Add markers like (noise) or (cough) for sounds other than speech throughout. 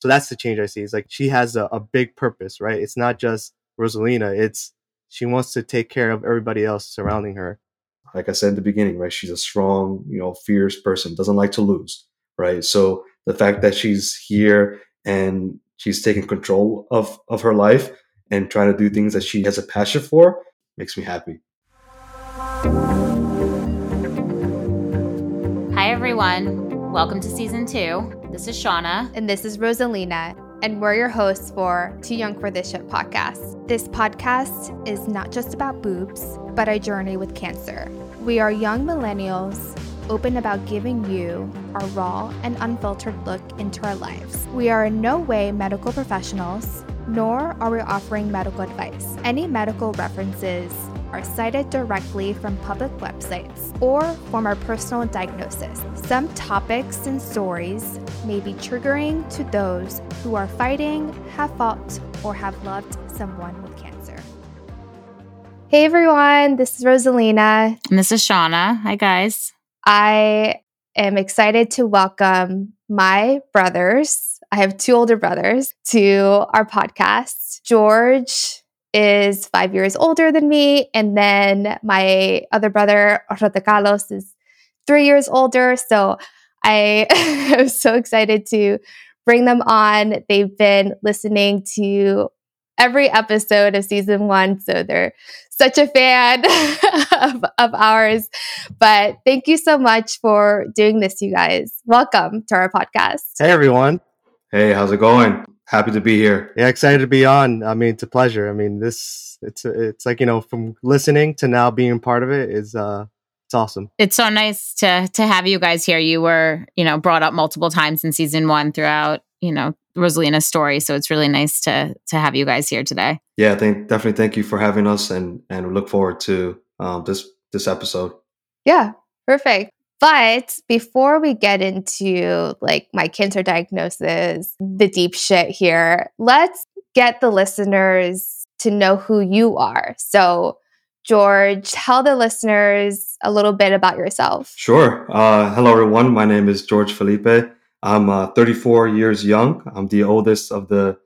So that's the change I see. It's like she has a, a big purpose, right? It's not just Rosalina. It's she wants to take care of everybody else surrounding her. Like I said in the beginning, right? She's a strong, you know, fierce person, doesn't like to lose, right? So the fact that she's here and she's taking control of, of her life and trying to do things that she has a passion for makes me happy. Hi, everyone. Welcome to season two. This is Shauna. And this is Rosalina. And we're your hosts for Too Young for This Shit podcast. This podcast is not just about boobs, but a journey with cancer. We are young millennials open about giving you our raw and unfiltered look into our lives. We are in no way medical professionals, nor are we offering medical advice. Any medical references are cited directly from public websites or from our personal diagnosis. Some topics and stories may be triggering to those who are fighting, have fought, or have loved someone with cancer. Hey everyone, this is Rosalina. And this is Shauna. Hi, guys. I am excited to welcome my brothers. I have two older brothers to our podcast. George is five years older than me. And then my other brother, Jose Carlos, is three years older. So I (laughs) am so excited to bring them on. They've been listening to every episode of season one. So they're such a fan (laughs) of, of ours. But thank you so much for doing this, you guys. Welcome to our podcast. Hey, everyone. Hey, how's it going? Happy to be here. Yeah, excited to be on. I mean, it's a pleasure. I mean, this it's it's like you know from listening to now being part of it is uh it's awesome. It's so nice to to have you guys here. You were, you know, brought up multiple times in season 1 throughout, you know, Rosalina's story, so it's really nice to to have you guys here today. Yeah, thank definitely thank you for having us and and we look forward to um, this this episode. Yeah, perfect. But before we get into like my cancer diagnosis, the deep shit here, let's get the listeners to know who you are. So, George, tell the listeners a little bit about yourself. Sure. Uh, hello, everyone. My name is George Felipe. I'm uh, 34 years young. I'm the oldest of the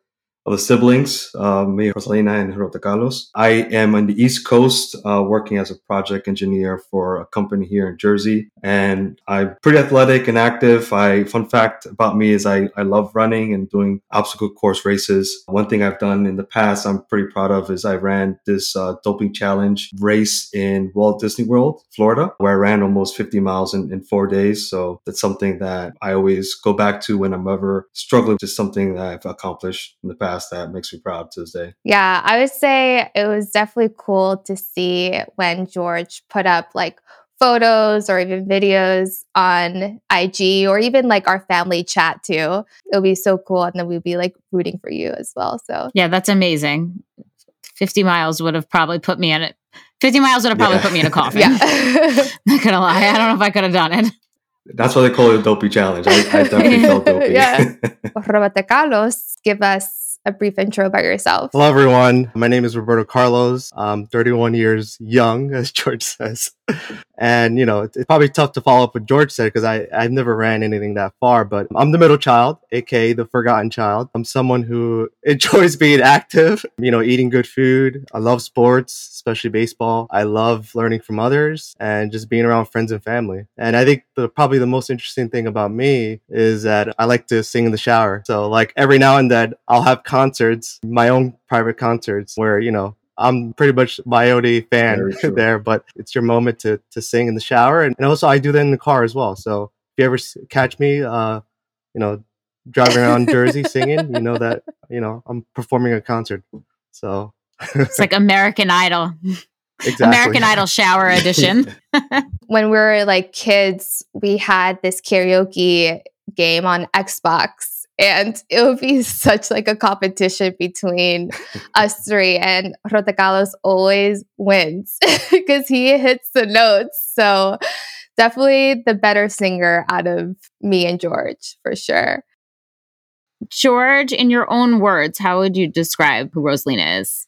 of the siblings, uh, me, Rosalina, and Jose Carlos. I am on the East Coast uh, working as a project engineer for a company here in Jersey. And I'm pretty athletic and active. I Fun fact about me is I, I love running and doing obstacle course races. One thing I've done in the past I'm pretty proud of is I ran this uh, Dopey Challenge race in Walt Disney World, Florida, where I ran almost 50 miles in, in four days. So that's something that I always go back to when I'm ever struggling with something that I've accomplished in the past that makes me proud to this day. Yeah, I would say it was definitely cool to see when George put up like photos or even videos on IG or even like our family chat too. It'll be so cool. And then we'd be like rooting for you as well. So, yeah, that's amazing. 50 miles would have probably put me in it. 50 miles would have probably yeah. put me in a (laughs) coffin. yeah. (laughs) Not gonna lie. I don't know if I could have done it. That's why they call it a dopey challenge. I, I definitely (laughs) felt dopey. yeah. Roberto Carlos, give us a brief intro about yourself. Hello, everyone. My name is Roberto Carlos. I'm 31 years young, (laughs) as George says. And, you know, it's, probably tough to follow up what George said because I, I've never ran anything that far, but I'm the middle child, aka the forgotten child. I'm someone who (laughs) enjoys being active, you know, eating good food. I love sports, especially baseball. I love learning from others and just being around friends and family. And I think the probably the most interesting thing about me is that I like to sing in the shower. So, like, every now and then I'll have concerts, my own private concerts, where, you know, I'm pretty much only fan (laughs) there, but it's your moment to to sing in the shower, and, and also I do that in the car as well. So if you ever catch me, uh, you know, driving around (laughs) Jersey singing, you know that you know I'm performing a concert. So it's like American Idol. (laughs) Exactly. American Idol shower edition. when we were like kids, we had this karaoke game on Xbox and it would be (laughs) such like a competition between (laughs) us three and Jose Carlos always wins (laughs) because he hits the notes. So definitely the better singer out of me and George for sure. George in your own words how would you describe who Rosalina is?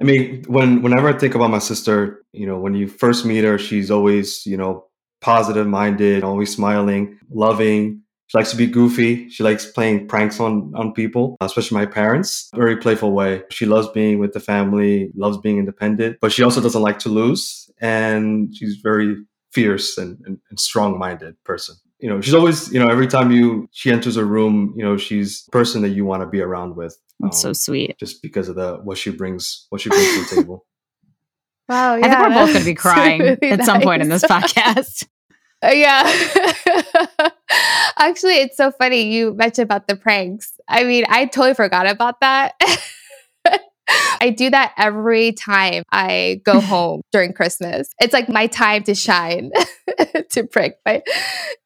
I mean when whenever I think about my sister you know when you first meet her she's always you know positive minded always smiling loving She likes to be goofy. She likes playing pranks on, on people, especially my parents. Very playful way. She loves being with the family, loves being independent, but she also doesn't like to lose. And she's very fierce and, and, and strong minded person. You know, she's always, you know, every time you she enters a room, you know, she's a person that you want to be around with. That's um, so sweet. Just because of the what she brings, what she brings to the table. (laughs) Wow, yeah, I think we're both going to be (laughs) crying really at nice. some point in this podcast. (laughs) Uh, yeah. (laughs) Actually, it's so funny you mentioned about the pranks. I mean, I totally forgot about that. (laughs) I do that every time I go (laughs) home during Christmas. It's like my time to shine, to break my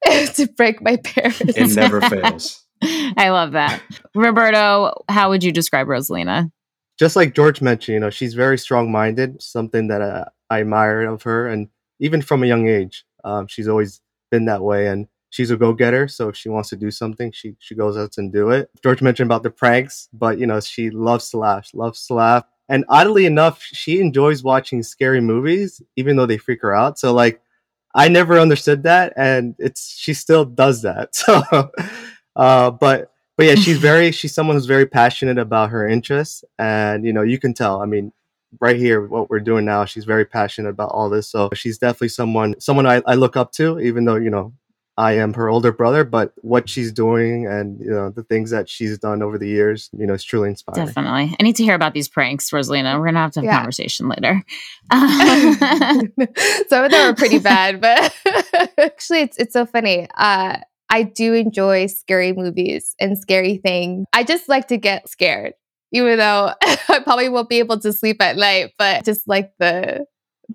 to break my parents. It never fails. I love that. Roberto, how would you describe Rosalina? Just like George mentioned, you know, she's very strong-minded, something that uh, I admire of her and even from a young age. Um, she's always been that way, and she's a go-getter. So if she wants to do something, she she goes out and do it. George mentioned about the pranks, but you know she loves to laugh, loves to laugh, and oddly enough, she enjoys watching scary movies, even though they freak her out. So like, I never understood that, and it's she still does that. (laughs) So, uh, but but yeah, she's very she's someone who's very passionate about her interests, and you know you can tell. I mean, right here what we're doing now she's very passionate about all this so she's definitely someone someone I, I look up to even though you know I am her older brother, but what she's doing and you know the things that she's done over the years, you know, is truly inspiring. Definitely, I need to hear about these pranks, Rosalina. We're gonna have to have yeah. a conversation later. (laughs) Some of them are pretty bad, but (laughs) actually, it's it's so funny. Uh, I do enjoy scary movies and scary things. I just like to get scared even though (laughs) I probably won't be able to sleep at night, but just like the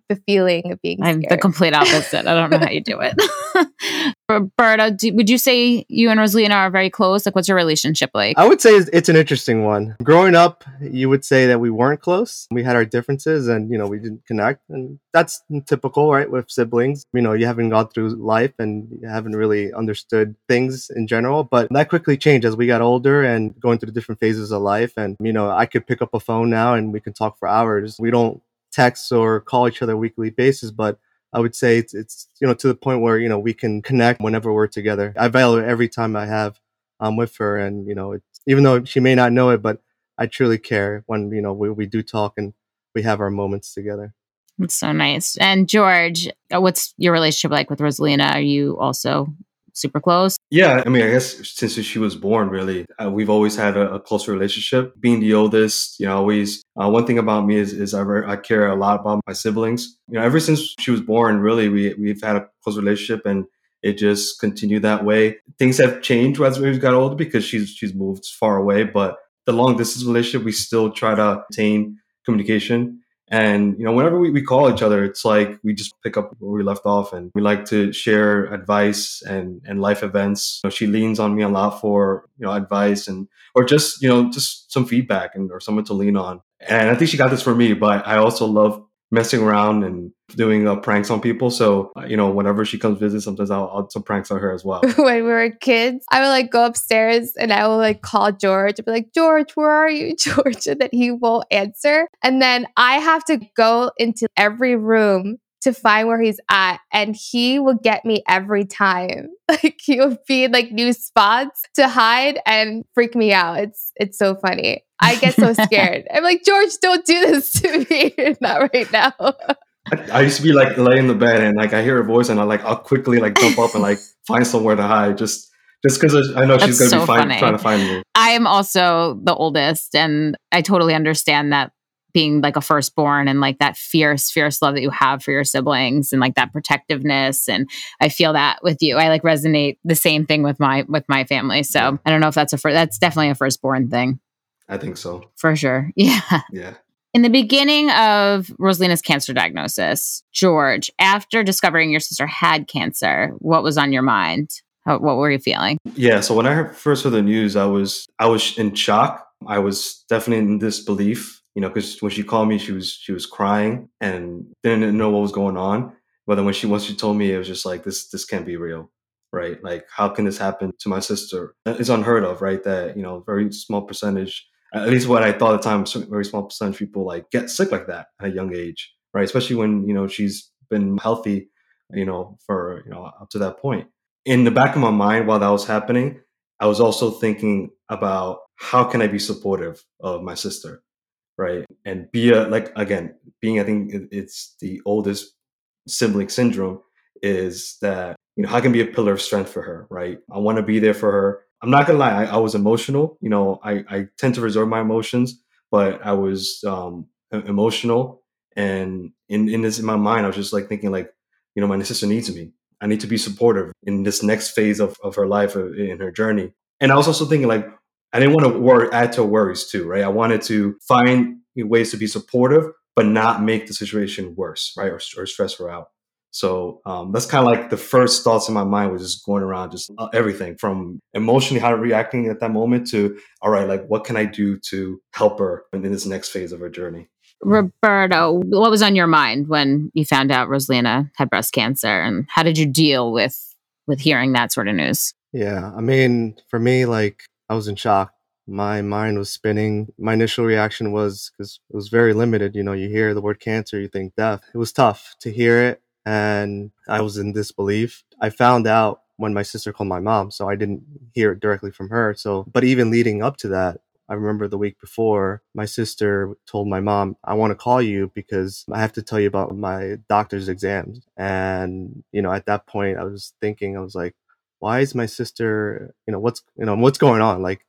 the feeling of being I'm the complete opposite. I don't know how you do it. (laughs) Roberto, do, would you say you and Rosalina are very close? Like, what's your relationship like? I would say it's an interesting one. Growing up, you would say that we weren't close. We had our differences and, you know, we didn't connect. And that's typical, right, with siblings. You know, you haven't gone through life and you haven't really understood things in general. But that quickly changed as we got older and going through the different phases of life. And, you know, I could pick up a phone now and we can talk for hours. We don't text or call each other weekly basis, but I would say it's, it's you know to the point where you know we can connect whenever we're together. I value every time I have um with her, and you know even though she may not know it, but I truly care when you know we, we do talk and we have our moments together. It's so nice. And George, uh, what's your relationship like with Rosalina? Are you also super close? Yeah, I mean, I guess since she was born, really, uh, we've always had a, a closer relationship. Being the oldest, you know, always uh, one thing about me is, is I, re- I care a lot about my siblings. You know, ever since she was born, really, we we've had a close relationship, and it just continued that way. Things have changed as we've got older because she's she's moved far away, but the long distance relationship, we still try to maintain communication. And, you know, whenever we, we call each other, it's like we just pick up where we left off and we like to share advice and, and life events. You know, she leans on me a lot for, you know, advice and, or just, you know, just some feedback and, or someone to lean on. And I think she got this for me, but I also love messing around and doing uh, pranks on people. So, uh, you know, whenever she comes visit, sometimes I'll, I'll some pranks on her as well. (laughs) when we were kids, I would like go upstairs and I will like call George. I'd be like, George, where are you, (laughs) George? And then he won't answer. And then I have to go into every room to find where he's at and he will get me every time. (laughs) Like he'll be in like new spots to hide and freak me out. It's it's so funny. I get so scared. (laughs) I'm like george don't do this (laughs) to me. Not right now. I, used to be like laying in the bed and like I hear a voice and I like I'll quickly like jump up and like find somewhere to hide just just because I know That's she's gonna so be find, trying to find me. I am also the oldest and I totally understand that being like a firstborn and like that fierce, fierce love that you have for your siblings and like that protectiveness. And I feel that with you. I like resonate the same thing with my with my family. So I don't know if that's a first that's definitely a firstborn thing. I think so. For sure. (laughs) Yeah. Yeah. In the beginning of Rosalina's cancer diagnosis, George, after discovering your sister had cancer, what was on your mind? How, what were you feeling? Yeah, so when I first heard the news, I was I was in shock. I was definitely in disbelief, you know, because when she called me, she was she was crying and didn't know what was going on. But then when she once she told me, it was just like this this can't be real, right? Like how can this happen to my sister? It's unheard of, right? That you know, very small percentage at least what I thought at the time, very small percentage people like get sick like that at a young age, right? Especially when you know she's been healthy, you know, for you know up to that point. in the back of my mind while that was happening, I was also thinking about how can I be supportive of my sister, right? And be a like again, being I think it's the oldest sibling syndrome is that you know how can be a pillar of strength for her, right? I want to be there for her. I'm not gonna lie, I, I was emotional. You know, I, I tend to reserve my emotions, but I was um, emotional, and in in this in my mind, I was just like thinking like, you know, my sister needs me. I need to be supportive in this next phase of, of her life uh, in her journey. And I was also thinking like, I didn't want to worry, add to worries too, right? I wanted to find ways to be supportive, but not make the situation worse, right? Or, or stress her out. So um, that's kind of like the first thoughts in my mind was just going around, just uh, everything from emotionally how I'm reacting at that moment to, all right, like what can I do to help her in this next phase of her journey? Roberto, what was on your mind when you found out Rosalina had breast cancer, and how did you deal with with hearing that sort of news? Yeah, I mean, for me, like I was in shock. My mind was spinning. My initial reaction was because it was very limited. You know, you hear the word cancer, you think death. It was tough to hear it, and I was in disbelief. I found out when my sister called my mom, so I didn't hear it directly from her. So, but even leading up to that, I remember the week before, my sister told my mom, I want to call you because I have to tell you about my doctor's exams. And, you know, at that point, I was thinking, I was like, why is my sister, you know, what's, you know, what's going on? Like,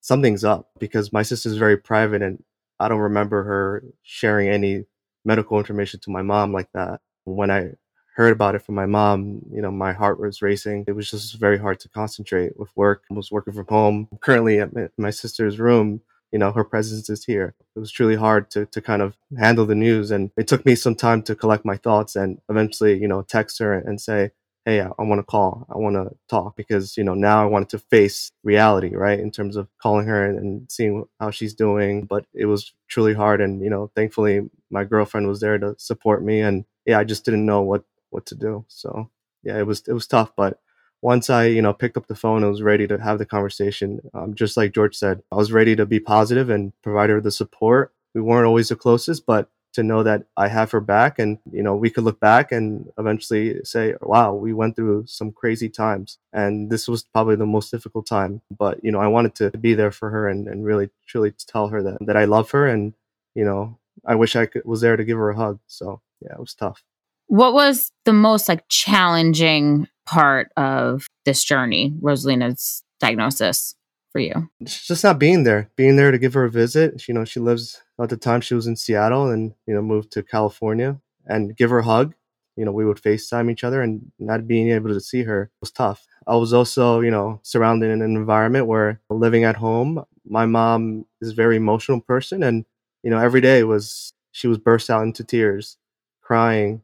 something's up because my sister's very private and I don't remember her sharing any medical information to my mom like that. When I heard about it from my mom, you know, my heart was racing. It was just very hard to concentrate with work. I was working from home. Currently at my sister's room, you know, her presence is here. It was truly hard to, to kind of handle the news. And it took me some time to collect my thoughts and eventually, you know, text her and say, Hey, I, want to call. I want to talk because, you know, now I wanted to face reality, right? In terms of calling her and, and seeing how she's doing. But it was truly hard. And, you know, thankfully my girlfriend was there to support me. And yeah, I just didn't know what what to do. So yeah, it was it was tough, but once I you know picked up the phone, I was ready to have the conversation. Um, just like George said, I was ready to be positive and provide her the support. We weren't always the closest, but to know that I have her back and you know we could look back and eventually say wow we went through some crazy times. And this was probably the most difficult time but you know I wanted to be there for her and, and really truly tell her that that I love her and you know I wish I could, was there to give her a hug. So yeah it was tough. What was the most like challenging part of this journey, Rosalina's diagnosis for you? Just not being there, being there to give her a visit. You know, she lives at the time she was in Seattle and, you know, moved to California and give her a hug. You know, we would FaceTime each other and not being able to see her was tough. I was also, you know, surrounded in an environment where living at home, my mom is a very emotional person and, you know, every day was she was burst out into tears, crying,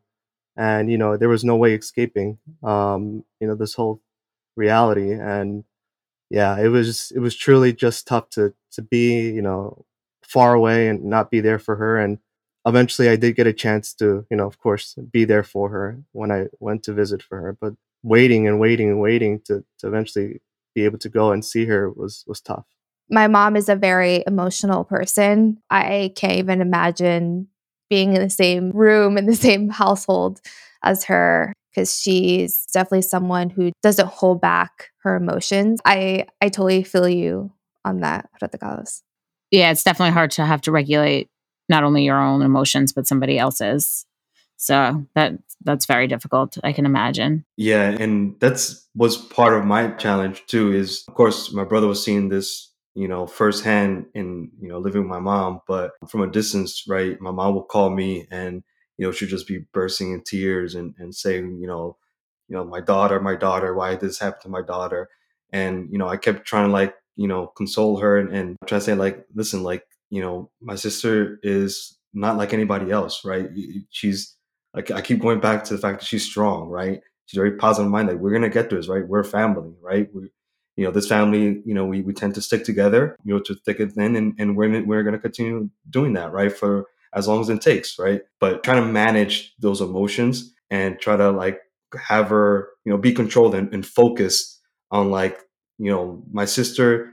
and you know there was no way escaping um, you know this whole reality and yeah it was it was truly just tough to to be you know far away and not be there for her and eventually i did get a chance to you know of course be there for her when i went to visit for her but waiting and waiting and waiting to, to eventually be able to go and see her was was tough. My mom is a very emotional person. I can't even imagine being in the same room in the same household as her because she's definitely someone who doesn't hold back her emotions. I I totally feel you on that, Ratacalos. Yeah, it's definitely hard to have to regulate not only your own emotions but somebody else's. So that that's very difficult, I can imagine. Yeah, and that's was part of my challenge too. Is of course my brother was seeing this you know, firsthand in, you know, living with my mom, but from a distance, right? My mom will call me and, you know, she'd just be bursting in tears and, and saying, you know, you know, my daughter, my daughter, why did this happen to my daughter? And, you know, I kept trying to like, you know, console her and, and try to say like, listen, like, you know, my sister is not like anybody else, right? She's like, I keep going back to the fact that she's strong, right? She's very positive minded. Like, we're going to get through this, right? We're family, right? We, you know, this family, you know, we, we tend to stick together, you know, to thick and thin, and, and we're, we're going to continue doing that, right? For as long as it takes, right? But trying to manage those emotions and try to like have her, you know, be controlled and, and focused on like, you know, my sister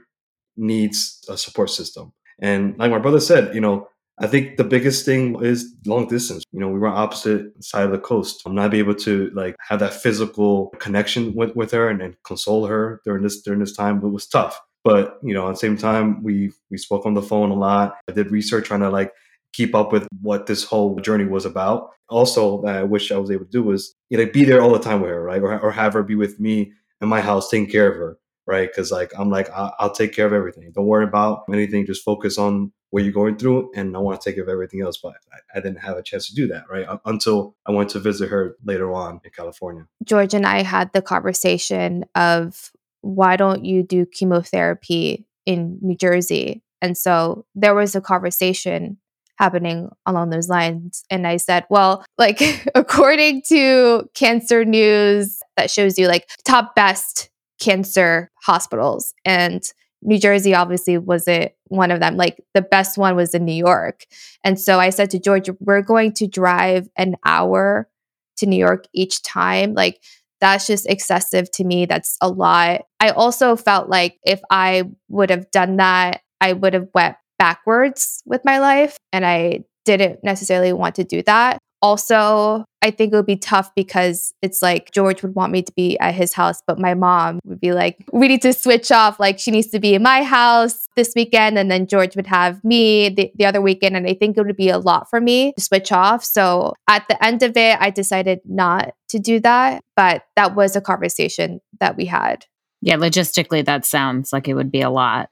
needs a support system. And like my brother said, you know, I think the biggest thing is long distance. You know, we were opposite side of the coast. I'm not be able to like have that physical connection with, with her and, and console her during this during this time. It was tough. But you know, at the same time, we we spoke on the phone a lot. I did research trying to like keep up with what this whole journey was about. Also, I wish I was able to do was you know be there all the time with her, right, or or have her be with me in my house taking care of her, right? Because like I'm like I'll, I'll take care of everything. Don't worry about anything. Just focus on what you're going through, and I want to take care of everything else. But I, I didn't have a chance to do that, right, until I went to visit her later on in California. George and I had the conversation of why don't you do chemotherapy in New Jersey? And so there was a conversation happening along those lines. And I said, well, like (laughs) according to cancer news that shows you like top best cancer hospitals and New Jersey obviously wasn't one of them. Like the best one was in New York. And so I said to George, we're going to drive an hour to New York each time. Like that's just excessive to me. That's a lot. I also felt like if I would have done that, I would have went backwards with my life. And I didn't necessarily want to do that. Also, I think it would be tough because it's like George would want me to be at his house, but my mom would be like, we need to switch off. Like, she needs to be in my house this weekend. And then George would have me the, the other weekend. And I think it would be a lot for me to switch off. So at the end of it, I decided not to do that. But that was a conversation that we had. Yeah, logistically, that sounds like it would be a lot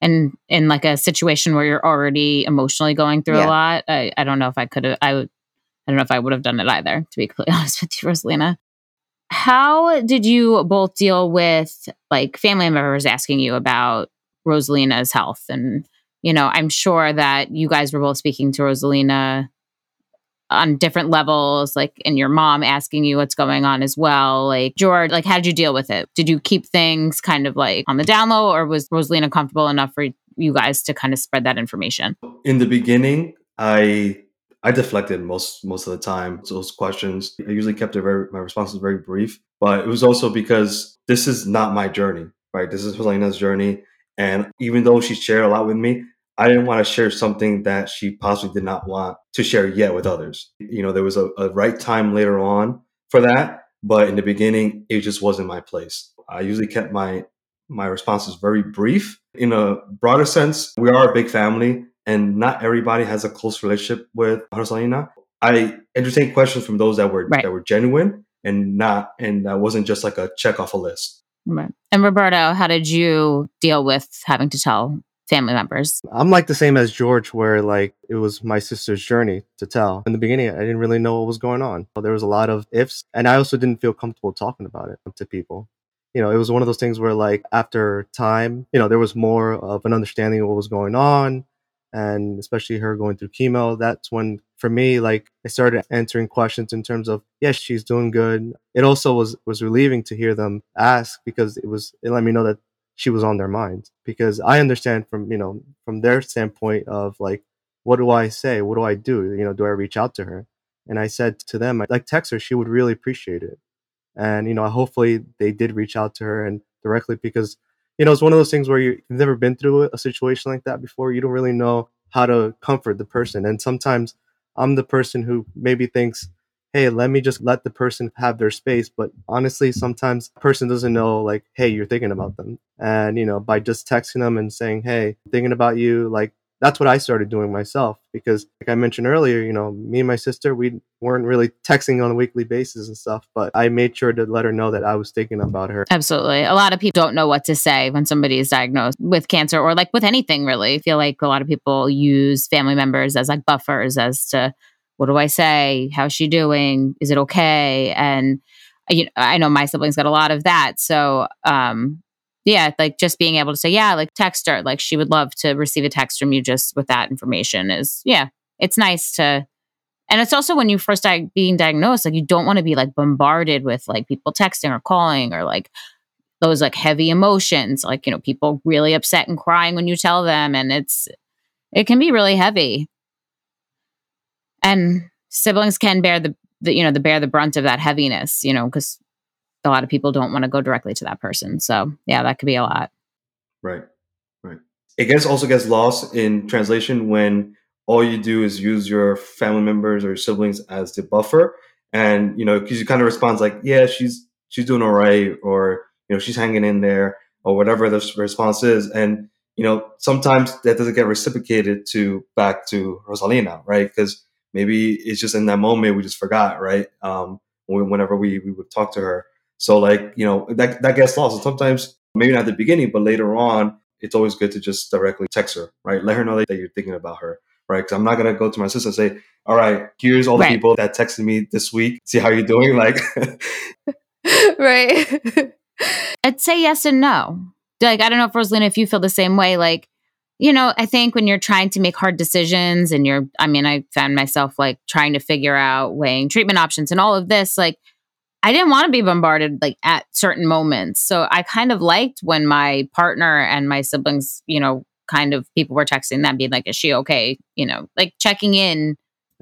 and in like a situation where you're already emotionally going through yeah. a lot I, I don't know if i could have i would I don't know if I would have done it either, to be completely (laughs) honest with you, Rosalina. How did you both deal with like family members asking you about Rosalina's health? And, you know, I'm sure that you guys were both speaking to Rosalina on different levels, like, and your mom asking you what's going on as well. Like, George, like, how did you deal with it? Did you keep things kind of like on the down low, or was Rosalina comfortable enough for you guys to kind of spread that information? In the beginning, I I deflected most most of the time those questions. I usually kept it very my responses very brief, but it was also because this is not my journey, right? This is Helena's journey, and even though she shared a lot with me, I didn't want to share something that she possibly did not want to share yet with others. You know, there was a, a right time later on for that, but in the beginning, it just wasn't my place. I usually kept my my responses very brief. In a broader sense, we are a big family and not everybody has a close relationship with Rosalina. I entertain questions from those that were right. that were genuine and not and that wasn't just like a check off a list. Right. And Roberto, how did you deal with having to tell family members? I'm like the same as George, where like it was my sister's journey to tell. In the beginning, I didn't really know what was going on. There was a lot of ifs, and I also didn't feel comfortable talking about it to people. You know, it was one of those things where like after time, you know, there was more of an understanding of what was going on and especially her going through chemo that's when for me like i started answering questions in terms of yes she's doing good it also was was relieving to hear them ask because it was it let me know that she was on their minds because i understand from you know from their standpoint of like what do i say what do i do you know do i reach out to her and i said to them like text her she would really appreciate it and you know hopefully they did reach out to her and directly because you know, it's one of those things where you've never been through a situation like that before. You don't really know how to comfort the person. And sometimes I'm the person who maybe thinks, hey, let me just let the person have their space. But honestly, sometimes the person doesn't know, like, hey, you're thinking about them. And, you know, by just texting them and saying, hey, thinking about you, like, that's what I started doing myself because, like I mentioned earlier, you know, me and my sister, we weren't really texting on a weekly basis and stuff, but I made sure to let her know that I was thinking about her. Absolutely. A lot of people don't know what to say when somebody is diagnosed with cancer or like with anything really. I feel like a lot of people use family members as like buffers as to what do I say? How's she doing? Is it okay? And you know, I know my siblings got a lot of that. So, um, yeah, like just being able to say, yeah, like text her, like she would love to receive a text from you just with that information is, yeah, it's nice to. And it's also when you first di- being diagnosed, like you don't want to be like bombarded with like people texting or calling or like those like heavy emotions, like, you know, people really upset and crying when you tell them. And it's, it can be really heavy. And siblings can bear the, the you know, the bear the brunt of that heaviness, you know, because a lot of people don't want to go directly to that person. So yeah, that could be a lot. Right. Right. It gets also gets lost in translation when all you do is use your family members or siblings as the buffer. And, you know, because you kind of respond like, yeah, she's, she's doing all right. Or, you know, she's hanging in there or whatever the response is. And, you know, sometimes that doesn't get reciprocated to back to Rosalina, right? Because maybe it's just in that moment we just forgot, right? Um, whenever we, we would talk to her. So like, you know, that, that gets lost. And sometimes maybe not at the beginning, but later on, it's always good to just directly text her, right? Let her know that, that you're thinking about her, right? Because I'm not gonna go to my sister and say, "All right, here's all the right. people that texted me this week. See how you're doing." Like, (laughs) (laughs) right? (laughs) I'd say yes and no. Like, I don't know if Rosalina, if you feel the same way. Like, you know, I think when you're trying to make hard decisions, and you're, I mean, I found myself like trying to figure out weighing treatment options and all of this, like I didn't want to be bombarded like at certain moments. So I kind of liked when my partner and my siblings, you know, kind of people were texting them being like, is she okay? You know, like checking in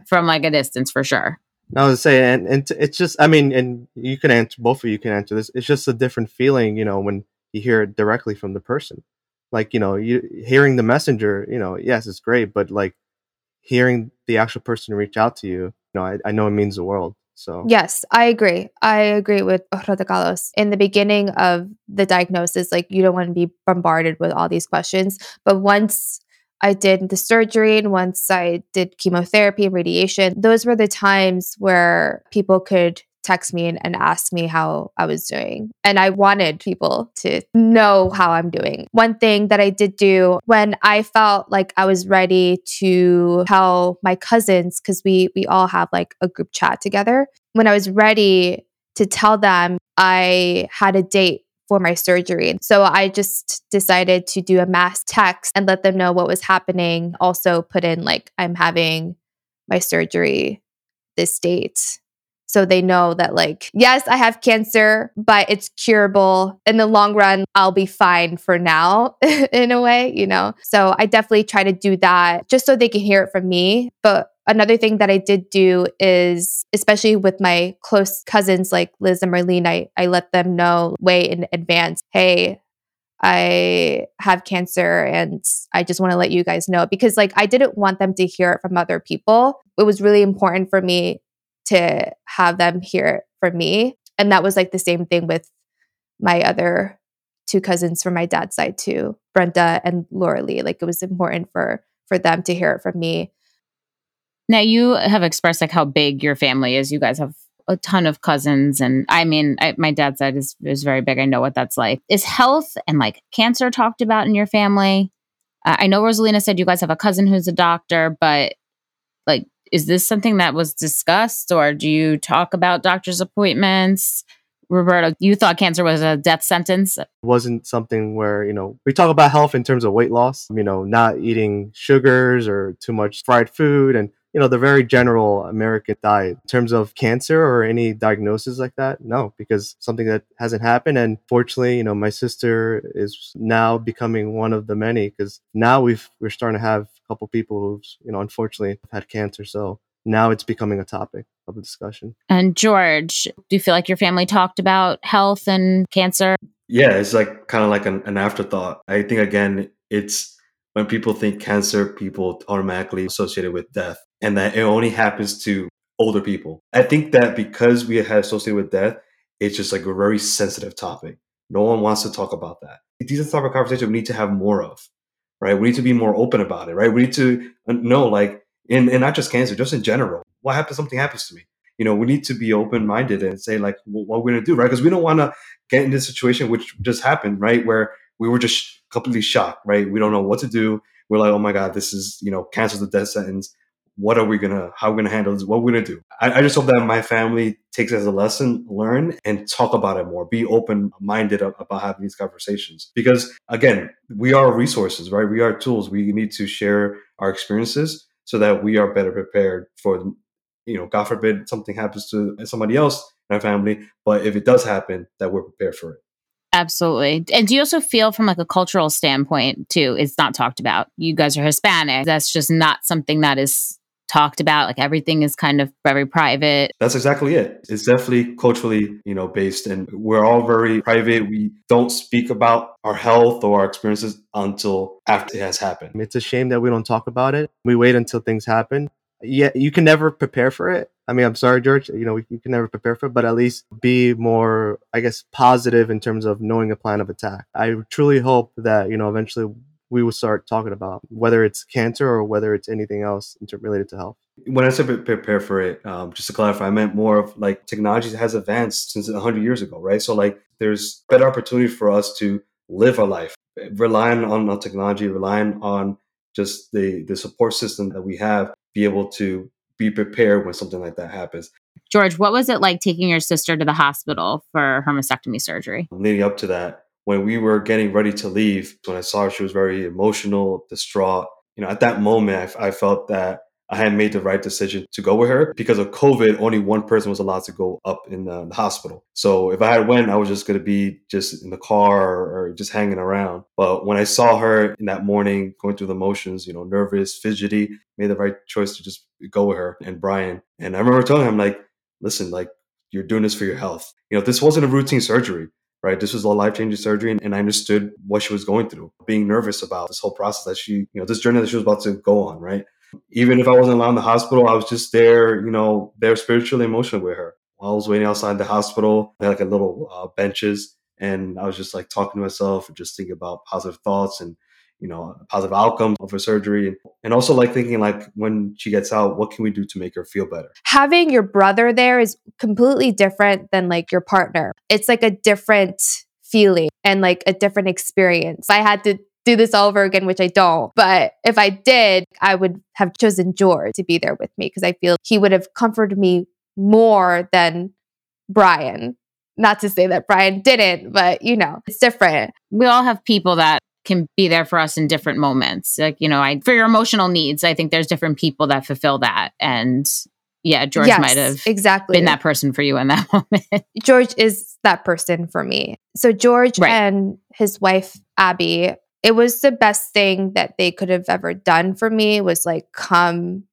from like a distance for sure. I was saying, and, and it's just, I mean, and you can answer, both of you can answer this. It's just a different feeling, you know, when you hear it directly from the person. Like, you know, you hearing the messenger, you know, yes, it's great, but like hearing the actual person reach out to you, you know, I, I know it means the world. So yes, I agree. I agree with Carlos. In the beginning of the diagnosis, like you don't want to be bombarded with all these questions. But once I did the surgery and once I did chemotherapy and radiation, those were the times where people could text me and, and ask me how I was doing. And I wanted people to know how I'm doing. One thing that I did do when I felt like I was ready to tell my cousins, because we we all have like a group chat together. When I was ready to tell them I had a date for my surgery. So I just decided to do a mass text and let them know what was happening. Also put in like I'm having my surgery this date so they know that like yes i have cancer but it's curable. In the long run i'll be fine for now (laughs) in a way you know? So i definitely try to do that just so they can hear it from me. But another thing that i did do is especially with my close cousins like liz and marlene i, I let them know way in advance hey I have cancer and I just want to let you guys know because like I didn't want them to hear it from other people. It was really important for me to have them hear from me. And that was like the same thing with my other two cousins from my dad's side too, Brenda and Laura Lee. Like it was important for for them to hear it from me. Now you have expressed like how big your family is. You guys have a ton of cousins, and I mean, I, my dad's side is is very big. I know what that's like. Is health and like cancer talked about in your family? Uh, I know Rosalina said you guys have a cousin who's a doctor, but like is this something that was discussed or do you talk about doctor's appointments? Roberto, you thought cancer was a death sentence? It wasn't something where, you know, we talk about health in terms of weight loss, you know, not eating sugars or too much fried food and you know the very general American diet. In terms of cancer or any diagnosis like that, no, because something that hasn't happened. And fortunately, you know, my sister is now becoming one of the many because now we've we're starting to have a couple people who've you know unfortunately had cancer. So now it's becoming a topic of a discussion. And George, do you feel like your family talked about health and cancer? Yeah, it's like kind of like an, an afterthought. I think again, it's when people think cancer, people automatically associate it with death, and that it only happens to older people. I think that because we have associated with death, it's just like a very sensitive topic. No one wants to talk about that. These are the type of conversation we need to have more of, right? We need to be more open about it, right? We need to uh, know, like, in, and not just cancer, just in general, what happens? Something happens to me. You know, we need to be open minded and say, like, what we're going to do, right? Because we don't want to get in this situation, which just happened, right? Where we were just completely shocked, right? We don't know what to do. We're like, oh my God, this is, you know, cancer the death sentence. What are we gonna, how are we gonna handle this? What are we gonna do? I, I just hope that my family takes as a lesson, learn and talk about it more, be open minded about having these conversations. Because again, we are resources, right? We are tools. We need to share our experiences so that we are better prepared for, you know, God forbid something happens to somebody else in our family. But if it does happen, that we're prepared for it. Absolutely. And do you also feel from like a cultural standpoint too, it's not talked about. You guys are Hispanic. That's just not something that is talked about like everything is kind of very private. That's exactly it. It's definitely culturally you know based and we're all very private. We don't speak about our health or our experiences until after it has happened. It's a shame that we don't talk about it. We wait until things happen. Yeah you can never prepare for it. I mean i'm sorry george you know you can never prepare for it but at least be more i guess positive in terms of knowing a plan of attack. I truly hope that you know eventually we will start talking about whether it's cancer or whether it's anything else related to health. When I said prepare for it, um, just to clarify, I meant more of like technology has advanced since 100 years ago, right? So like there's better opportunity for us to live our life, relying on, on technology, relying on just the the support system that we have, be able to be prepared when something like that happens. George, what was it like taking your sister to the hospital for her mastectomy surgery? Leading up to that, when we were getting ready to leave, when I saw her, she was very emotional, distraught. You know, at that moment, I, I felt that I had made the right decision to go with her because of COVID. Only one person was allowed to go up in the, the hospital. So if I had went, I was just going to be just in the car or, or, just hanging around. But when I saw her in that morning, going through the motions, you know, nervous, fidgety, made the right choice to just go with her and Brian. And I remember telling him, like, listen, like, you're doing this for your health. You know, this wasn't a routine surgery right? This was a life changing surgery, and, I understood what she was going through, being nervous about this whole process that she, you know, this journey that she was about to go on, right? Even if I wasn't allowed in the hospital, I was just there, you know, there spiritually, emotionally with her. While I was waiting outside the hospital, they had like a little uh, benches, and I was just like talking to myself and just thinking about positive thoughts and you know positive outcome of her surgery. And, and also like thinking like when she gets out what can we do to make her feel better? Having your brother there is completely different than like your partner. It's like a different feeling and like a different experience. I had to do this all over again which i don't. But if i did i would have chosen george to be there with me because i feel he would have comforted me more than brian. Not to say that Brian didn't, but you know, it's different. We all have people that can be there for us in different moments. Like, you know, I for your emotional needs, I think there's different people that fulfill that. And yeah, George yes, might have exactly been that person for you in that (laughs) moment. George is that person for me. So George right. and his wife Abby, it was the best thing that they could have ever done for me was like come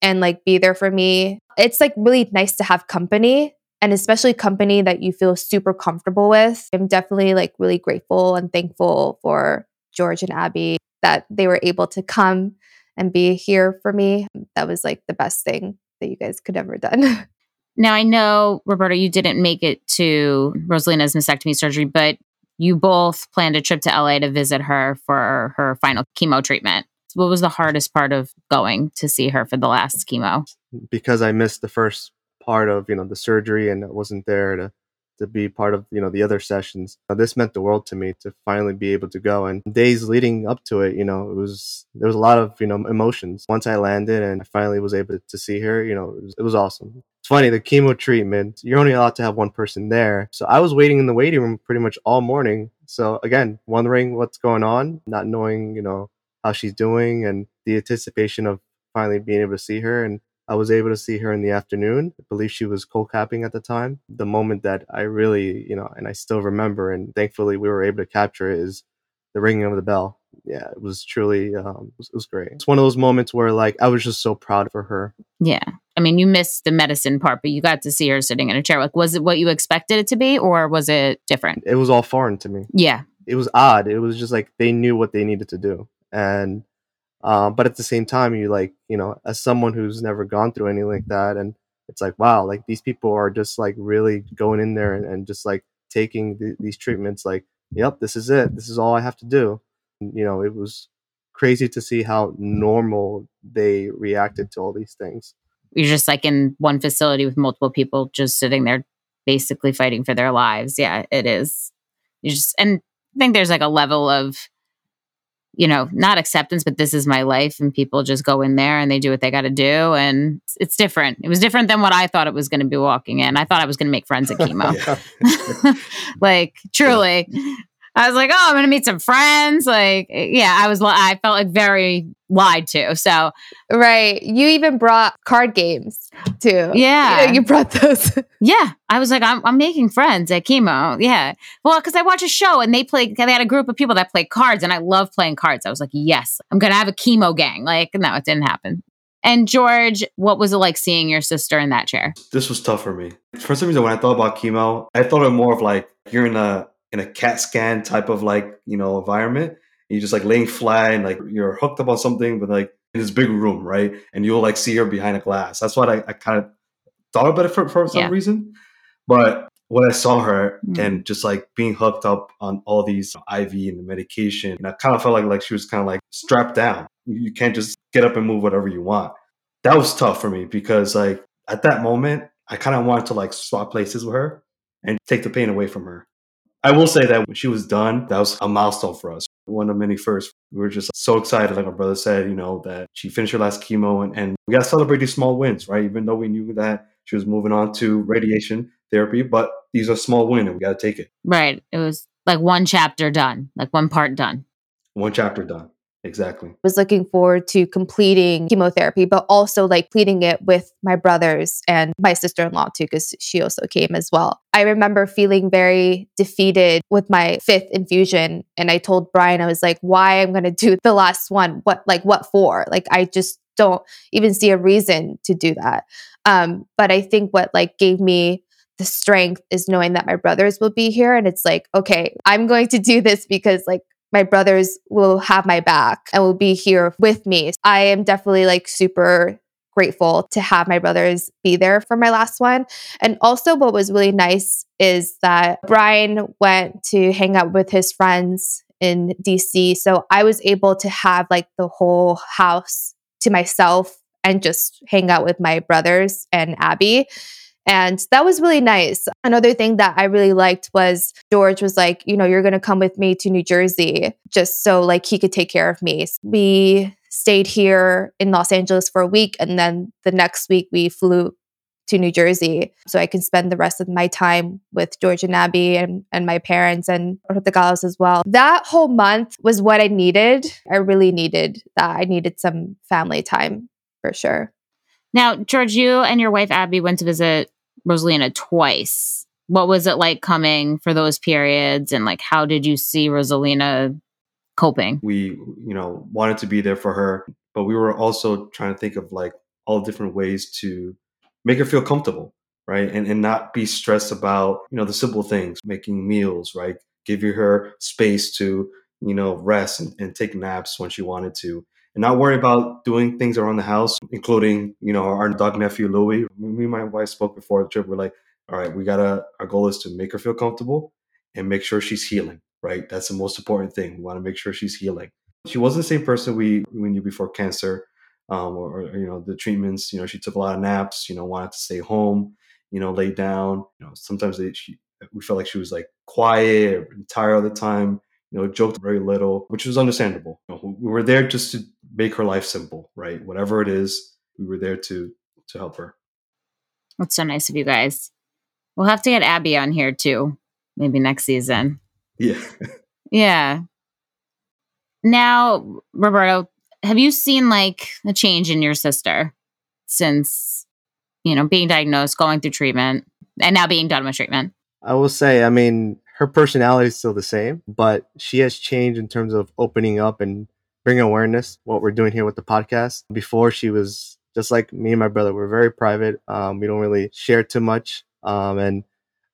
and like be there for me. It's like really nice to have company and especially company that you feel super comfortable with. I'm definitely like really grateful and thankful for George and Abby that they were able to come and be here for me. That was like the best thing that you guys could ever done. (laughs) Now I know Roberto, you didn't make it to Rosalina's mastectomy surgery, but you both planned a trip to LA to visit her for her final chemo treatment. What was the hardest part of going to see her for the last chemo? Because I missed the first part of you know the surgery and wasn't there to to be part of you know the other sessions. Uh, this meant the world to me to finally be able to go. And days leading up to it, you know, it was there was a lot of you know emotions. Once I landed and I finally was able to see her, you know, it was, it was awesome. It's funny the chemo treatment. You're only allowed to have one person there, so I was waiting in the waiting room pretty much all morning. So again, wondering what's going on, not knowing you know how she's doing, and the anticipation of finally being able to see her and I was able to see her in the afternoon. I believe she was cold capping at the time. The moment that I really, you know, and I still remember, and thankfully we were able to capture it, is the ringing of the bell. Yeah, it was truly, um, it was, it was great. It's one of those moments where, like, I was just so proud for her. Yeah, I mean, you missed the medicine part, but you got to see her sitting in a chair. Like, was it what you expected it to be, or was it different? It was all foreign to me. Yeah, it was odd. It was just like they knew what they needed to do, and um, but at the same time, you like, you know, as someone who's never gone through anything like that, and it's like, wow, like these people are just like really going in there and, and just like taking th- these treatments, like, yep, this is it. This is all I have to do. And, you know, it was crazy to see how normal they reacted to all these things. You're just like in one facility with multiple people just sitting there basically fighting for their lives. Yeah, it is. You just, and I think there's like a level of, you know, not acceptance, but this is my life. And people just go in there and they do what they got to do. And it's different. It was different than what I thought it was going to be walking in. I thought I was going to make friends at (laughs) chemo. (laughs) like, truly. I was like, oh, I'm going to meet some friends. Like, eh, yeah, I was, I felt like very lied to. So, right. You even brought card games too. Yeah. You, know, you brought those. (laughs) yeah. I was like, I'm, I'm making friends at chemo. Yeah. Well, because I watch a show and they play, they had a group of people that play cards and I love playing cards. I was like, yes, I'm going to have a chemo gang. Like, no, it didn't happen. And George, what was it like seeing your sister in that chair? This was tough for me. For some reason, when I thought about chemo, I thought of more of like you're in a in a CAT scan type of like you know environment. you're just like laying flat and like you're hooked up on something, but like in this big room, right? And you'll like see her behind a glass. That's what I, I kind of thought about it for, for some Yeah. reason. But when I saw her Mm. and just like being hooked up on all these IV and the medication, and I kind of felt like like she was kind of like strapped down. You you can't just get up and move whatever you want. That was tough for me because like at that moment, I kind of wanted to like swap places with her and take the pain away from her. I will say that when she was done, that was a milestone for us. One of many firsts. We were just so excited, like my brother said, you know, that she finished her last chemo and, and we got to celebrate these small wins, right? Even though we knew that she was moving on to radiation therapy, but these are small wins and we got to take it. Right. It was like one chapter done, like one part done. One chapter done. Exactly. was looking forward to completing chemotherapy, but also like completing it with my brothers and my sister in law too, because she also came as well. I remember feeling very defeated with my fifth infusion. And I told Brian, I was like, why I'm going to do the last one? What, like, what for? Like, I just don't even see a reason to do that. Um, but I think what like gave me the strength is knowing that my brothers will be here. And it's like, okay, I'm going to do this because like my brothers will have my back and will be here with me. I am definitely like super grateful to have my brothers be there for my last one. And also, what was really nice is that Brian went to hang out with his friends in DC. So I was able to have like the whole house to myself and just hang out with my brothers and Abby. And that was really nice. Another thing that I really liked was George was like, you know, you're going to come with me to New Jersey just so like he could take care of me. We stayed here in Los Angeles for a week and then the next week we flew to New Jersey so I can spend the rest of my time with George and Abby and, and my parents and the Ortegalos as well. That whole month was what I needed. I really needed that. I needed some family time for sure. Now, George, you and your wife Abby went to visit Rosalina twice. What was it like coming for those periods? And like, how did you see Rosalina coping? We, you know, wanted to be there for her, but we were also trying to think of like all different ways to make her feel comfortable, right? And and not be stressed about, you know, the simple things, making meals, right? Giving her space to, you know, rest and, and take naps when she wanted to. And not worry about doing things around the house, including, you know, our dog nephew Louis. Me and my wife spoke before the trip. We're like, all right, we gotta our goal is to make her feel comfortable and make sure she's healing, right? That's the most important thing. We want to make sure she's healing. She wasn't the same person we, we knew before cancer um, or, or, you know, the treatments. You know, she took a lot of naps, you know, wanted to stay home, you know, lay down. You know, sometimes they, she, we felt like she was like quiet or tired all the time, you know, joked very little, which was understandable. You know, we were there just to make her life simple, right? Whatever it is, we were there to to help her. That's so nice of you guys. We'll have to get Abby on here too, maybe next season. Yeah. (laughs) Yeah. Now, Roberto, have you seen like a change in your sister since, you know, being diagnosed, going through treatment, and now being done with treatment? I will say, I mean, her personality is still the same, but she has changed in terms of opening up and bringing awareness. What we're doing here with the podcast. Before she was just like me and my brother. We're very private. Um, we don't really share too much. Um, and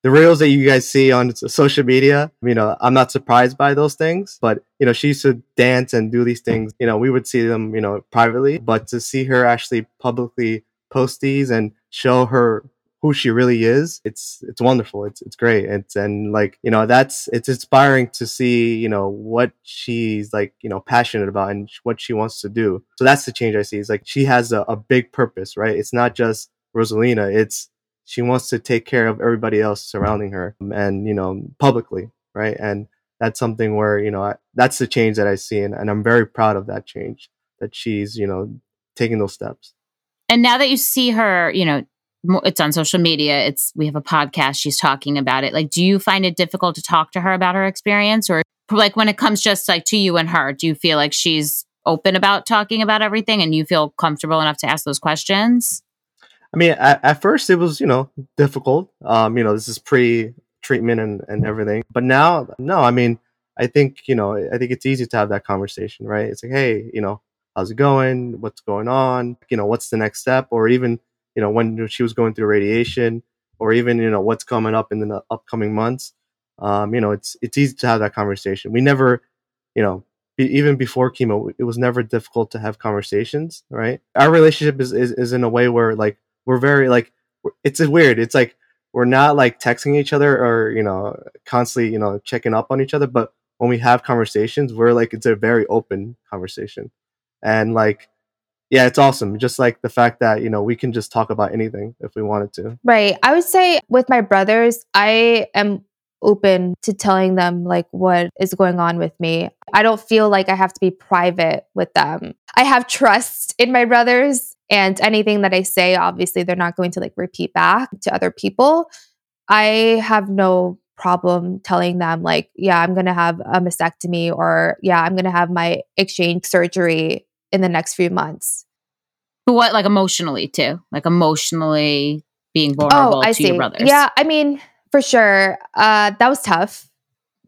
the reels that you guys see on social media, you know, I'm not surprised by those things. But you know, she used to dance and do these things. You know, we would see them, you know, privately. But to see her actually publicly post these and show her who she really is it's it's wonderful. It's it's great. It's and like you know that's it's inspiring to see you know what she's like you know passionate about and what she wants to do. So that's the change i see. It's like she has a, a big purpose right? It's not just rosalina. It's she wants to take care of everybody else surrounding her um, and you know publicly right? And that's something where you know I, that's the change that i see and, and i'm very proud of that change that she's you know taking those steps. And now that you see her, you know, it's on social media, it's we have a podcast, she's talking about it. Like, do you find it difficult to talk to her about her experience or like when it comes just like to you and her, do you feel like she's open about talking about everything and you feel comfortable enough to ask those questions? I mean, at, at first it was, you know, difficult. Um, you know, this is pre-treatment and, and everything. But now, no, I mean, I think, you know, I think it's easy to have that conversation, right? It's like, hey, you know, how's it going? What's going on? You know, what's the next step? Or even, you know, when she was going through radiation, or even, you know, what's coming up in the upcoming months. Um, you know, it's it's easy to have that conversation. We never, you know, even before chemo, it was never difficult to have conversations, right? Our relationship is, is, is in a way where like we're very like it's weird. It's like we're not like texting each other or you know constantly you know checking up on each other, but when we have conversations, we're like it's a very open conversation, and like yeah, it's awesome. Just like the fact that you know we can just talk about anything if we wanted to. Right. I would say with my brothers, I am open to telling them like what is going on with me. I don't feel like I have to be private with them. I have trust (laughs) in my brothers and anything that I say obviously they're not going to like repeat back to other people. I have no problem telling them like yeah, I'm going to have a mastectomy or yeah, I'm going to have my exchange surgery in the next few months. But what like emotionally too? Like emotionally being oh, vulnerable oh, I to see. your brothers. Yeah, I mean, for sure. Uh, that was tough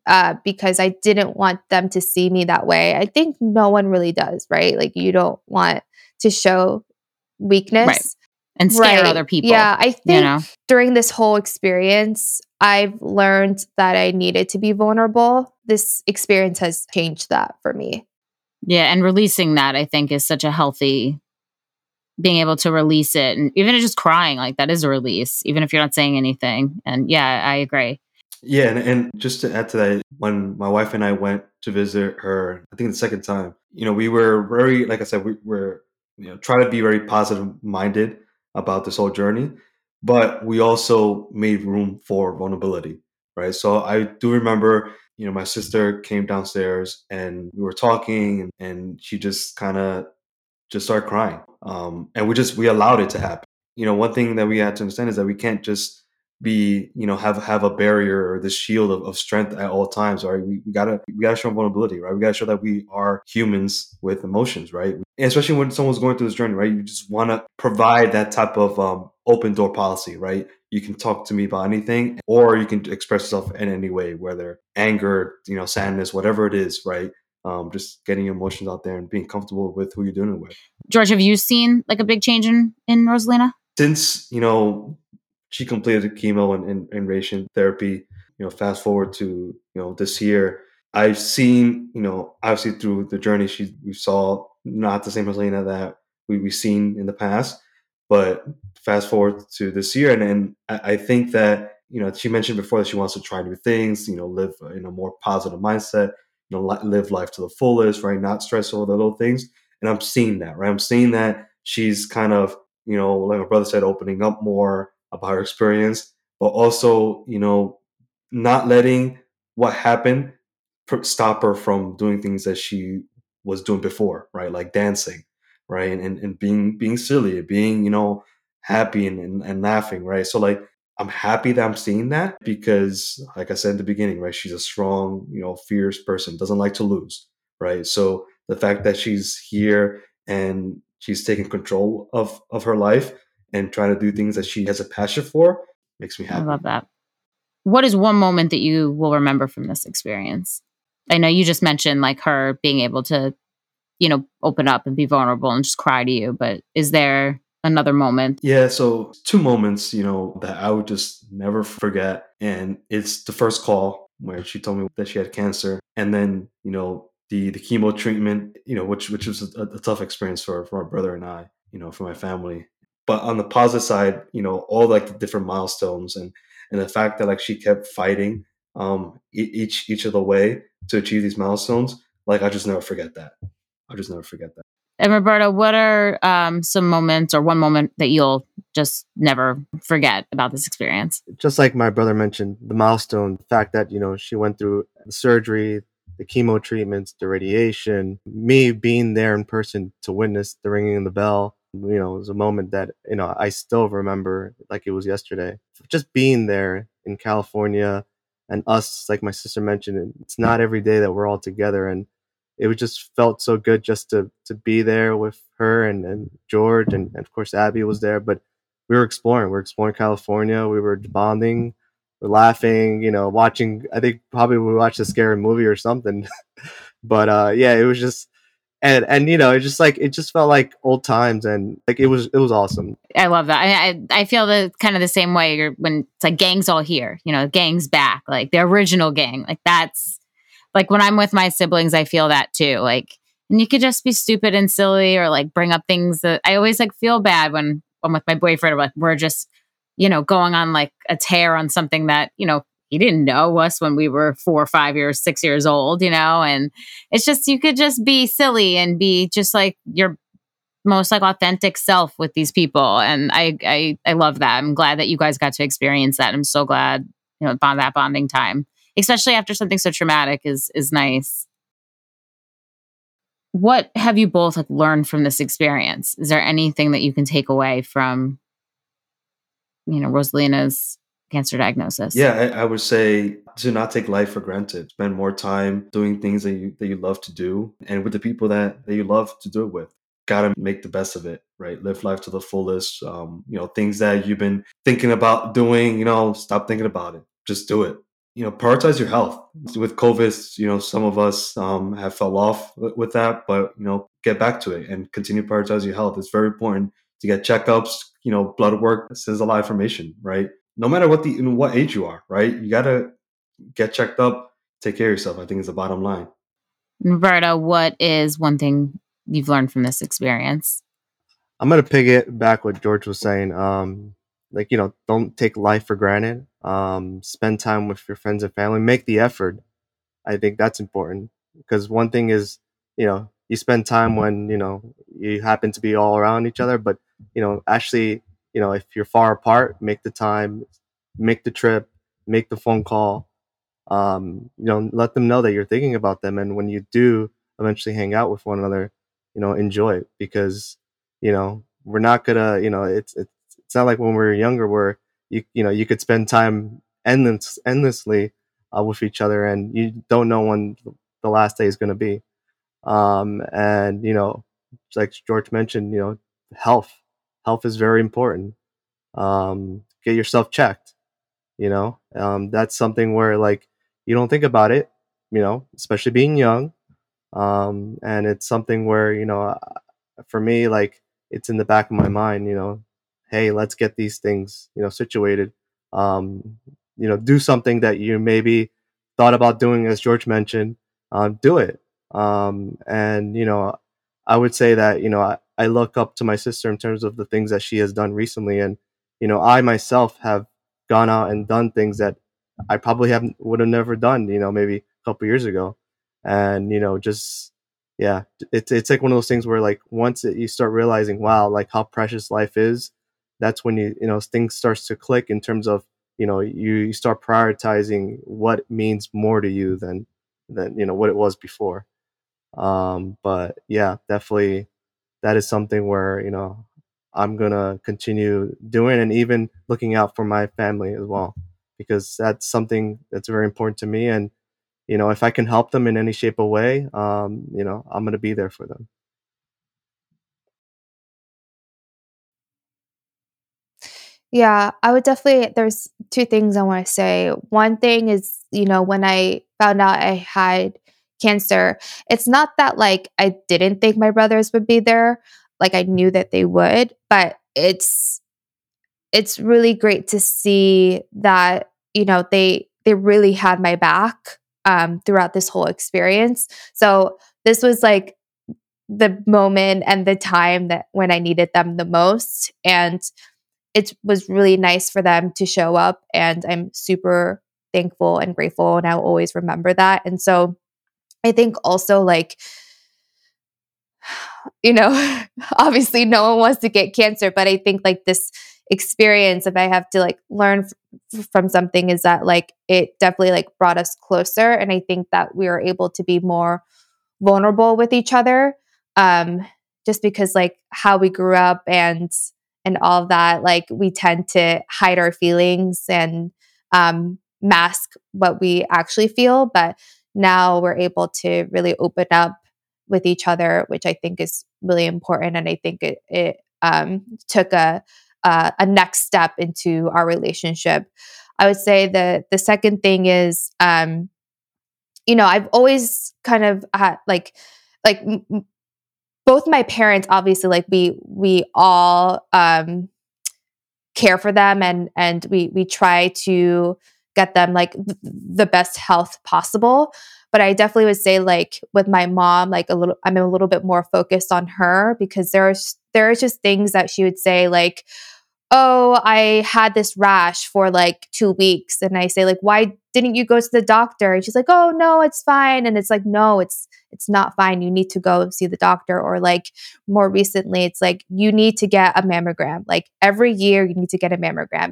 uh, because I didn't want them to see me that way. I think no one really does, right? Like you don't want to show weakness. Right. And scare right. other people. Yeah. I think you know? during this whole experience, I've learned that I needed to be vulnerable. This experience has changed that for me. Yeah. And releasing that, I think, is such a healthy being able to release it and even just crying like that is a release even if you're not saying anything and yeah i agree yeah and, and just to add to that when my wife and i went to visit her i think the second time you know we were very like i said we were you know trying to be very positive minded about this whole journey but we also made room for vulnerability right so i do remember you know my sister came downstairs and we were talking and, and she just kind of just started crying. Um, and we just we allowed it to happen. You know, one thing that we had to understand is that we can't just be, you know, have have a barrier or this shield of, of strength at all times, right? We, we gotta we gotta show vulnerability, right? We gotta show that we are humans with emotions, right? And especially when someone's going through this journey, right? You just wanna provide that type of um, open door policy, right? You can talk to me about anything, or you can express yourself in any way, whether anger, you know, sadness, whatever it is, right? um, just getting your emotions out there and being comfortable with who you're doing it with. George, have you seen like a big change in in Rosalina since you know she completed chemo and, and, and radiation therapy? You know, fast forward to you know this year, I've seen you know obviously through the journey she we saw not the same Rosalina that we we've seen in the past, but fast forward to this year, and, and I, I think that you know she mentioned before that she wants to try new things, you know, live in a more positive mindset you know, live life to the fullest, right? Not stress over the little things. And I'm seeing that, right? I'm seeing that she's kind of, you know, like my brother said, opening up more about her experience, but also, you know, not letting what happened stop her from doing things that she was doing before, right? Like dancing, right? And, and, being, being silly, being, you know, happy and, and, and laughing, right? So like I'm happy that I'm seeing that because, like I said in the beginning, right, she's a strong, you know, fierce person, doesn't like to lose, right? So the fact that she's here and she's taking control of of her life and trying to do things that she has a passion for makes me happy. I love that. What is one moment that you will remember from this experience? I know you just mentioned like her being able to, you know, open up and be vulnerable and just cry to you, but is there another moment? Yeah, so two moments, you know, that I would just never forget. And it's the first call where she told me that she had cancer. And then, you know, the the chemo treatment, you know, which which was a, a tough experience for for my brother and I, you know, for my family. But on the positive side, you know, all like the different milestones and and the fact that like she kept fighting um each each of the way to achieve these milestones, like I just never forget that. I'll just never forget that. And Roberto, what are um, some moments or one moment that you'll just never forget about this experience? Just like my brother mentioned, the milestone, the fact that, you know, she went through the surgery, the chemo treatments, the radiation, me being there in person to witness the ringing of the bell, you know, it was a moment that, you know, I still remember like it was yesterday. Just being there in California and us, like my sister mentioned, it's not every day that we're all together. And it was just felt so good just to to be there with her and, and George and, and of course Abby was there. But we were exploring. We are exploring California. We were bonding. We're laughing. You know, watching. I think probably we watched a scary movie or something. (laughs) but uh, yeah, it was just and and you know, it just like it just felt like old times, and like it was it was awesome. I love that. I I, I feel the kind of the same way when it's like gangs all here. You know, gangs back, like the original gang. Like that's like when I'm with my siblings, I feel that too. Like, and you could just be stupid and silly, or like bring up things that I always like feel bad when I'm with my boyfriend. Or like we're just you know going on like a tear on something that you know he didn't know us when we were four, five years, six years old, you know? And it's just, you could just be silly and be just like your most like authentic self with these people. And I, I, I love that. I'm glad that you guys got to experience that. I'm so glad, you know, bond that bonding time, especially after something so traumatic is, is nice. What have you both like learned from this experience? Is there anything that you can take away from, you know, Rosalina's cancer diagnosis? Yeah, I, I, would say to not take life for granted. Spend more time doing things that you that you love to do and with the people that, that you love to do it with. Gotta make the best of it, right? Live life to the fullest. Um, you know, things that you've been thinking about doing, you know, stop thinking about it. Just do it. You know, prioritize your health. With COVID, you know, some of us um, have fell off with, that, but you know, get back to it and continue to prioritize your health. It's very important to get checkups, you know, blood work. Is a lot of information, right? No matter what the in what age you are, right? You gotta get checked up, take care of yourself. I think is the bottom line. Roberto, what is one thing you've learned from this experience? I'm gonna pick it back what George was saying. Um, like you know, don't take life for granted. Um, spend time with your friends and family. Make the effort. I think that's important because one thing is, you know, you spend time when you know you happen to be all around each other, but you know, actually you know, if you're far apart, make the time, make the trip, make the phone call. Um, you know, let them know that you're thinking about them, and when you do eventually hang out with one another, you know, enjoy it because you know we're not gonna, you know, it's it's it's not like when we were younger where you you know you could spend time endless endlessly uh, with each other, and you don't know when the last day is gonna be. Um, and you know, like George mentioned, you know, health health is very important. Um, get yourself checked. You know, um, that's something where like you don't think about it. You know, especially being young. Um, and it's something where you know, for me, like it's in the back of my mind. You know, hey, let's get these things you know situated. Um, you know, do something that you maybe thought about doing, as George mentioned. Um, do it. Um, and you know, I would say that you know I, I look up to my sister in terms of the things that she has done recently, and you know I myself have gone out and done things that I probably have would have never done. You know, maybe a couple years ago, and you know just yeah, it's it's like one of those things where like once it, you start realizing wow like how precious life is, that's when you you know things starts to click in terms of you know you, you start prioritizing what means more to you than than you know what it was before um, but yeah, definitely that is something where, you know, I'm going to continue doing and even looking out for my family as well, because that's something that's very important to me. And, you know, if I can help them in any shape or way, um, you know, I'm going to be there for them. Yeah, I would definitely. There's two things I want to say. One thing is, you know, when I found out I had cancer, it's not that like I didn't think my brothers would be there. Like I knew that they would, but it's it's really great to see that, you know, they they really had my back um throughout this whole experience. So this was like the moment and the time that when I needed them the most. And it was really nice for them to show up. And I'm super thankful and grateful. And I'll always remember that. And so I think also like (sighs) you know, (laughs) obviously no one wants to get cancer, but I think like this experience if I have to like learn f- from something is that like it definitely like brought us closer and I think that we were able to be more vulnerable with each other um just because like how we grew up and and all that like we tend to hide our feelings and um mask what we actually feel but now we're able to really open up with each other, which I think is really important. And I think it, it um, took a, a, a next step into our relationship. I would say the the second thing is, um, you know, I've always kind of had like like m- both my parents obviously like we we all um care for them and and we we try to get them like th- the best health possible. But i definitely would say like with my mom like a little i'm a little bit more focused on her because there's there's just things that she would say like oh i had this rash for like two weeks. And i say like why didn't you go to the doctor? And she's like oh no it's fine. And it's like no it's it's not fine. You need to go see the doctor. Or like more recently it's like you need to get a mammogram. Like every year you need to get a mammogram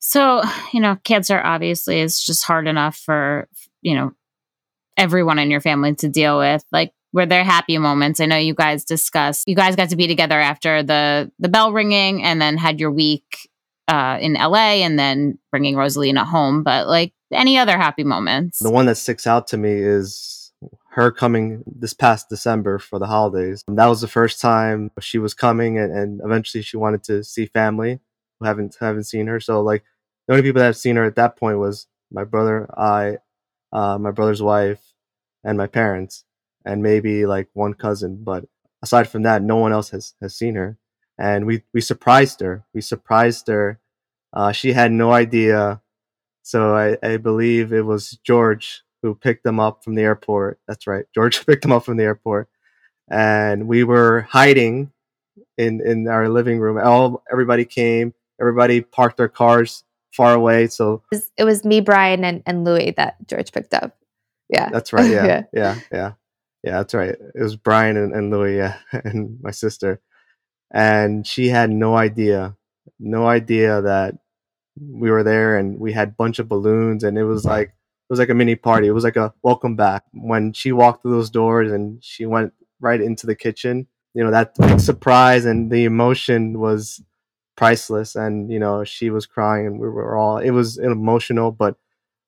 so (sighs) you know cancer obviously is just hard enough for you know everyone in your family to deal with like were there happy moments i know you guys discussed you guys got to be together after the the bell ringing and then had your week uh, in la and then bringing rosalina home but like any other happy moments The one that sticks out to me is her coming this past December for the holidays. And That was the first time she was coming, and, and eventually she wanted to see family who haven't haven't seen her. So like the only people that have seen her at that point was my brother, I, uh, my brother's wife, and my parents, and maybe like one cousin. But aside from that, no one else has has seen her. And we we surprised her. We surprised her. Uh, she had no idea. So I, I believe it was George who picked them up from the airport. That's right. George (laughs) picked them up from the airport. And we were hiding in, in our living room. All everybody came, everybody parked their cars far away. So it was, it was me brian and, and louis that george picked up yeah that's right. Yeah. (laughs) Yeah. yeah. Yeah. Yeah. That's right. It was Brian and, and Louis, yeah, (laughs) and my sister. And she had no idea, no idea that we were there and we had a bunch of balloons and it was like it was like a mini party. It was like a welcome back. When she walked through those doors and she went right into the kitchen, you know, that surprise and the emotion was priceless. And, you know, she was crying and we were all, it was an emotional, but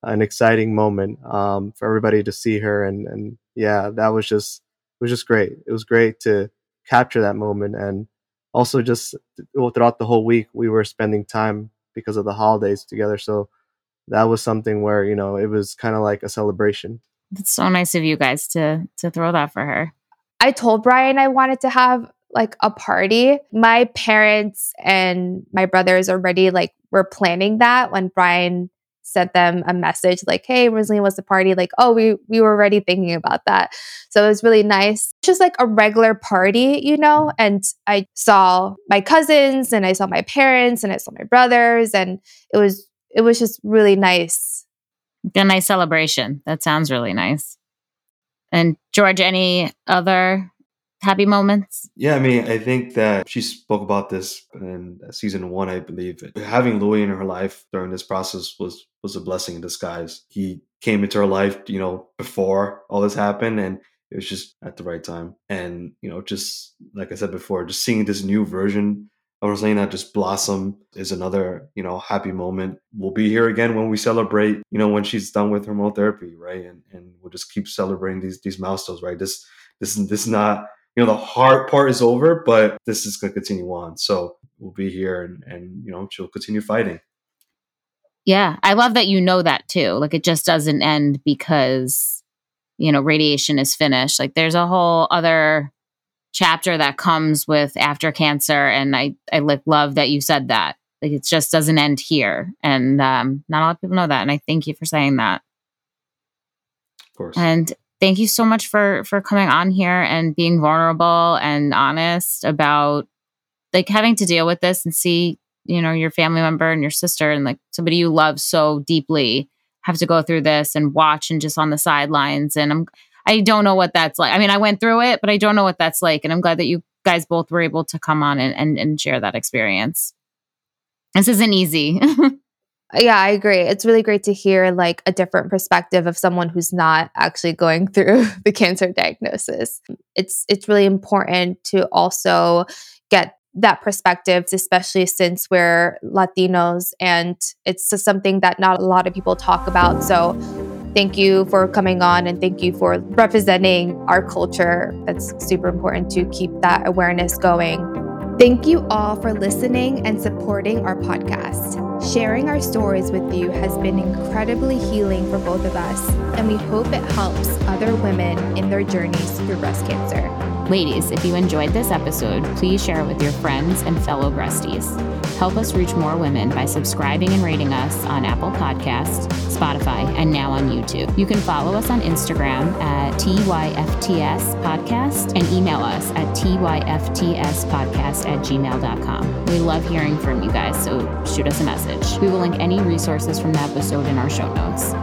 an exciting moment um, for everybody to see her. And, and yeah, that was just, it was just great. It was great to capture that moment. And also just well, throughout the whole week, we were spending time because of the holidays together. So that was something where, you know, it was kind of like a celebration. it's so nice of you guys to to throw that for her I told Brian I wanted to have like a party. My parents and my brothers already like were planning that when Brian sent them a message like, "Hey, Rosalina wants a party." Like, "Oh, we we were already thinking about that." So it was really nice. Just like a regular party, you know? And I saw my cousins and I saw my parents and I saw my brothers and it was it was just really nice. a nice celebration that sounds really nice and george any other happy moments Yeah, I mean, I think that she spoke about this in season one, I believe. Having Louis in her life during this process was was a blessing in disguise. He came into her life, you know, before all this happened, and it was just at the right time. And you know, just like I said before, just seeing this new version of Rosalina just blossom is another, you know, happy moment. We'll be here again when we celebrate, you know, when she's done with hormone therapy, right? And and we'll just keep celebrating these these milestones, right? This this is this is not you know the hard part is over but this is going to continue on. So we'll be here and and you know she'll continue fighting. Yeah i love that you know that too. Like it just doesn't end because you know radiation is finished. Like there's a whole other chapter that comes with after cancer and i i like love that you said that. Like it just doesn't end here. And um not a lot of people know that and i thank you for saying that. Of course. And thank you so much for for coming on here and being vulnerable and honest about like having to deal with this and see you know your family member and your sister and like somebody you love so deeply have to go through this and watch and just on the sidelines. And i'm i don't know what that's like. I mean i went through it but i don't know what that's like. And i'm glad that you guys both were able to come on and and, and share that experience. This isn't easy (laughs) Yeah, I agree. It's really great to hear like a different perspective of someone who's not actually going through (laughs) the cancer diagnosis. It's it's really important to also get that perspective, especially since we're Latinos and it's just something that not a lot of people talk about. So thank you for coming on and thank you for representing our culture. That's super important to keep that awareness going. Thank you all for listening and supporting our podcast. Sharing our stories with you has been incredibly healing for both of us, and we hope it helps other women in their journeys through breast cancer. Ladies, if you enjoyed this episode, please share it with your friends and fellow breasties. Help us reach more women by subscribing and rating us on Apple Podcasts, Spotify, and now on YouTube. You can follow us on Instagram at TYFTS Podcast and email us at TYFTSPodcast at gmail.com. We love hearing from you guys, so shoot us a message. We will link any resources from the episode in our show notes.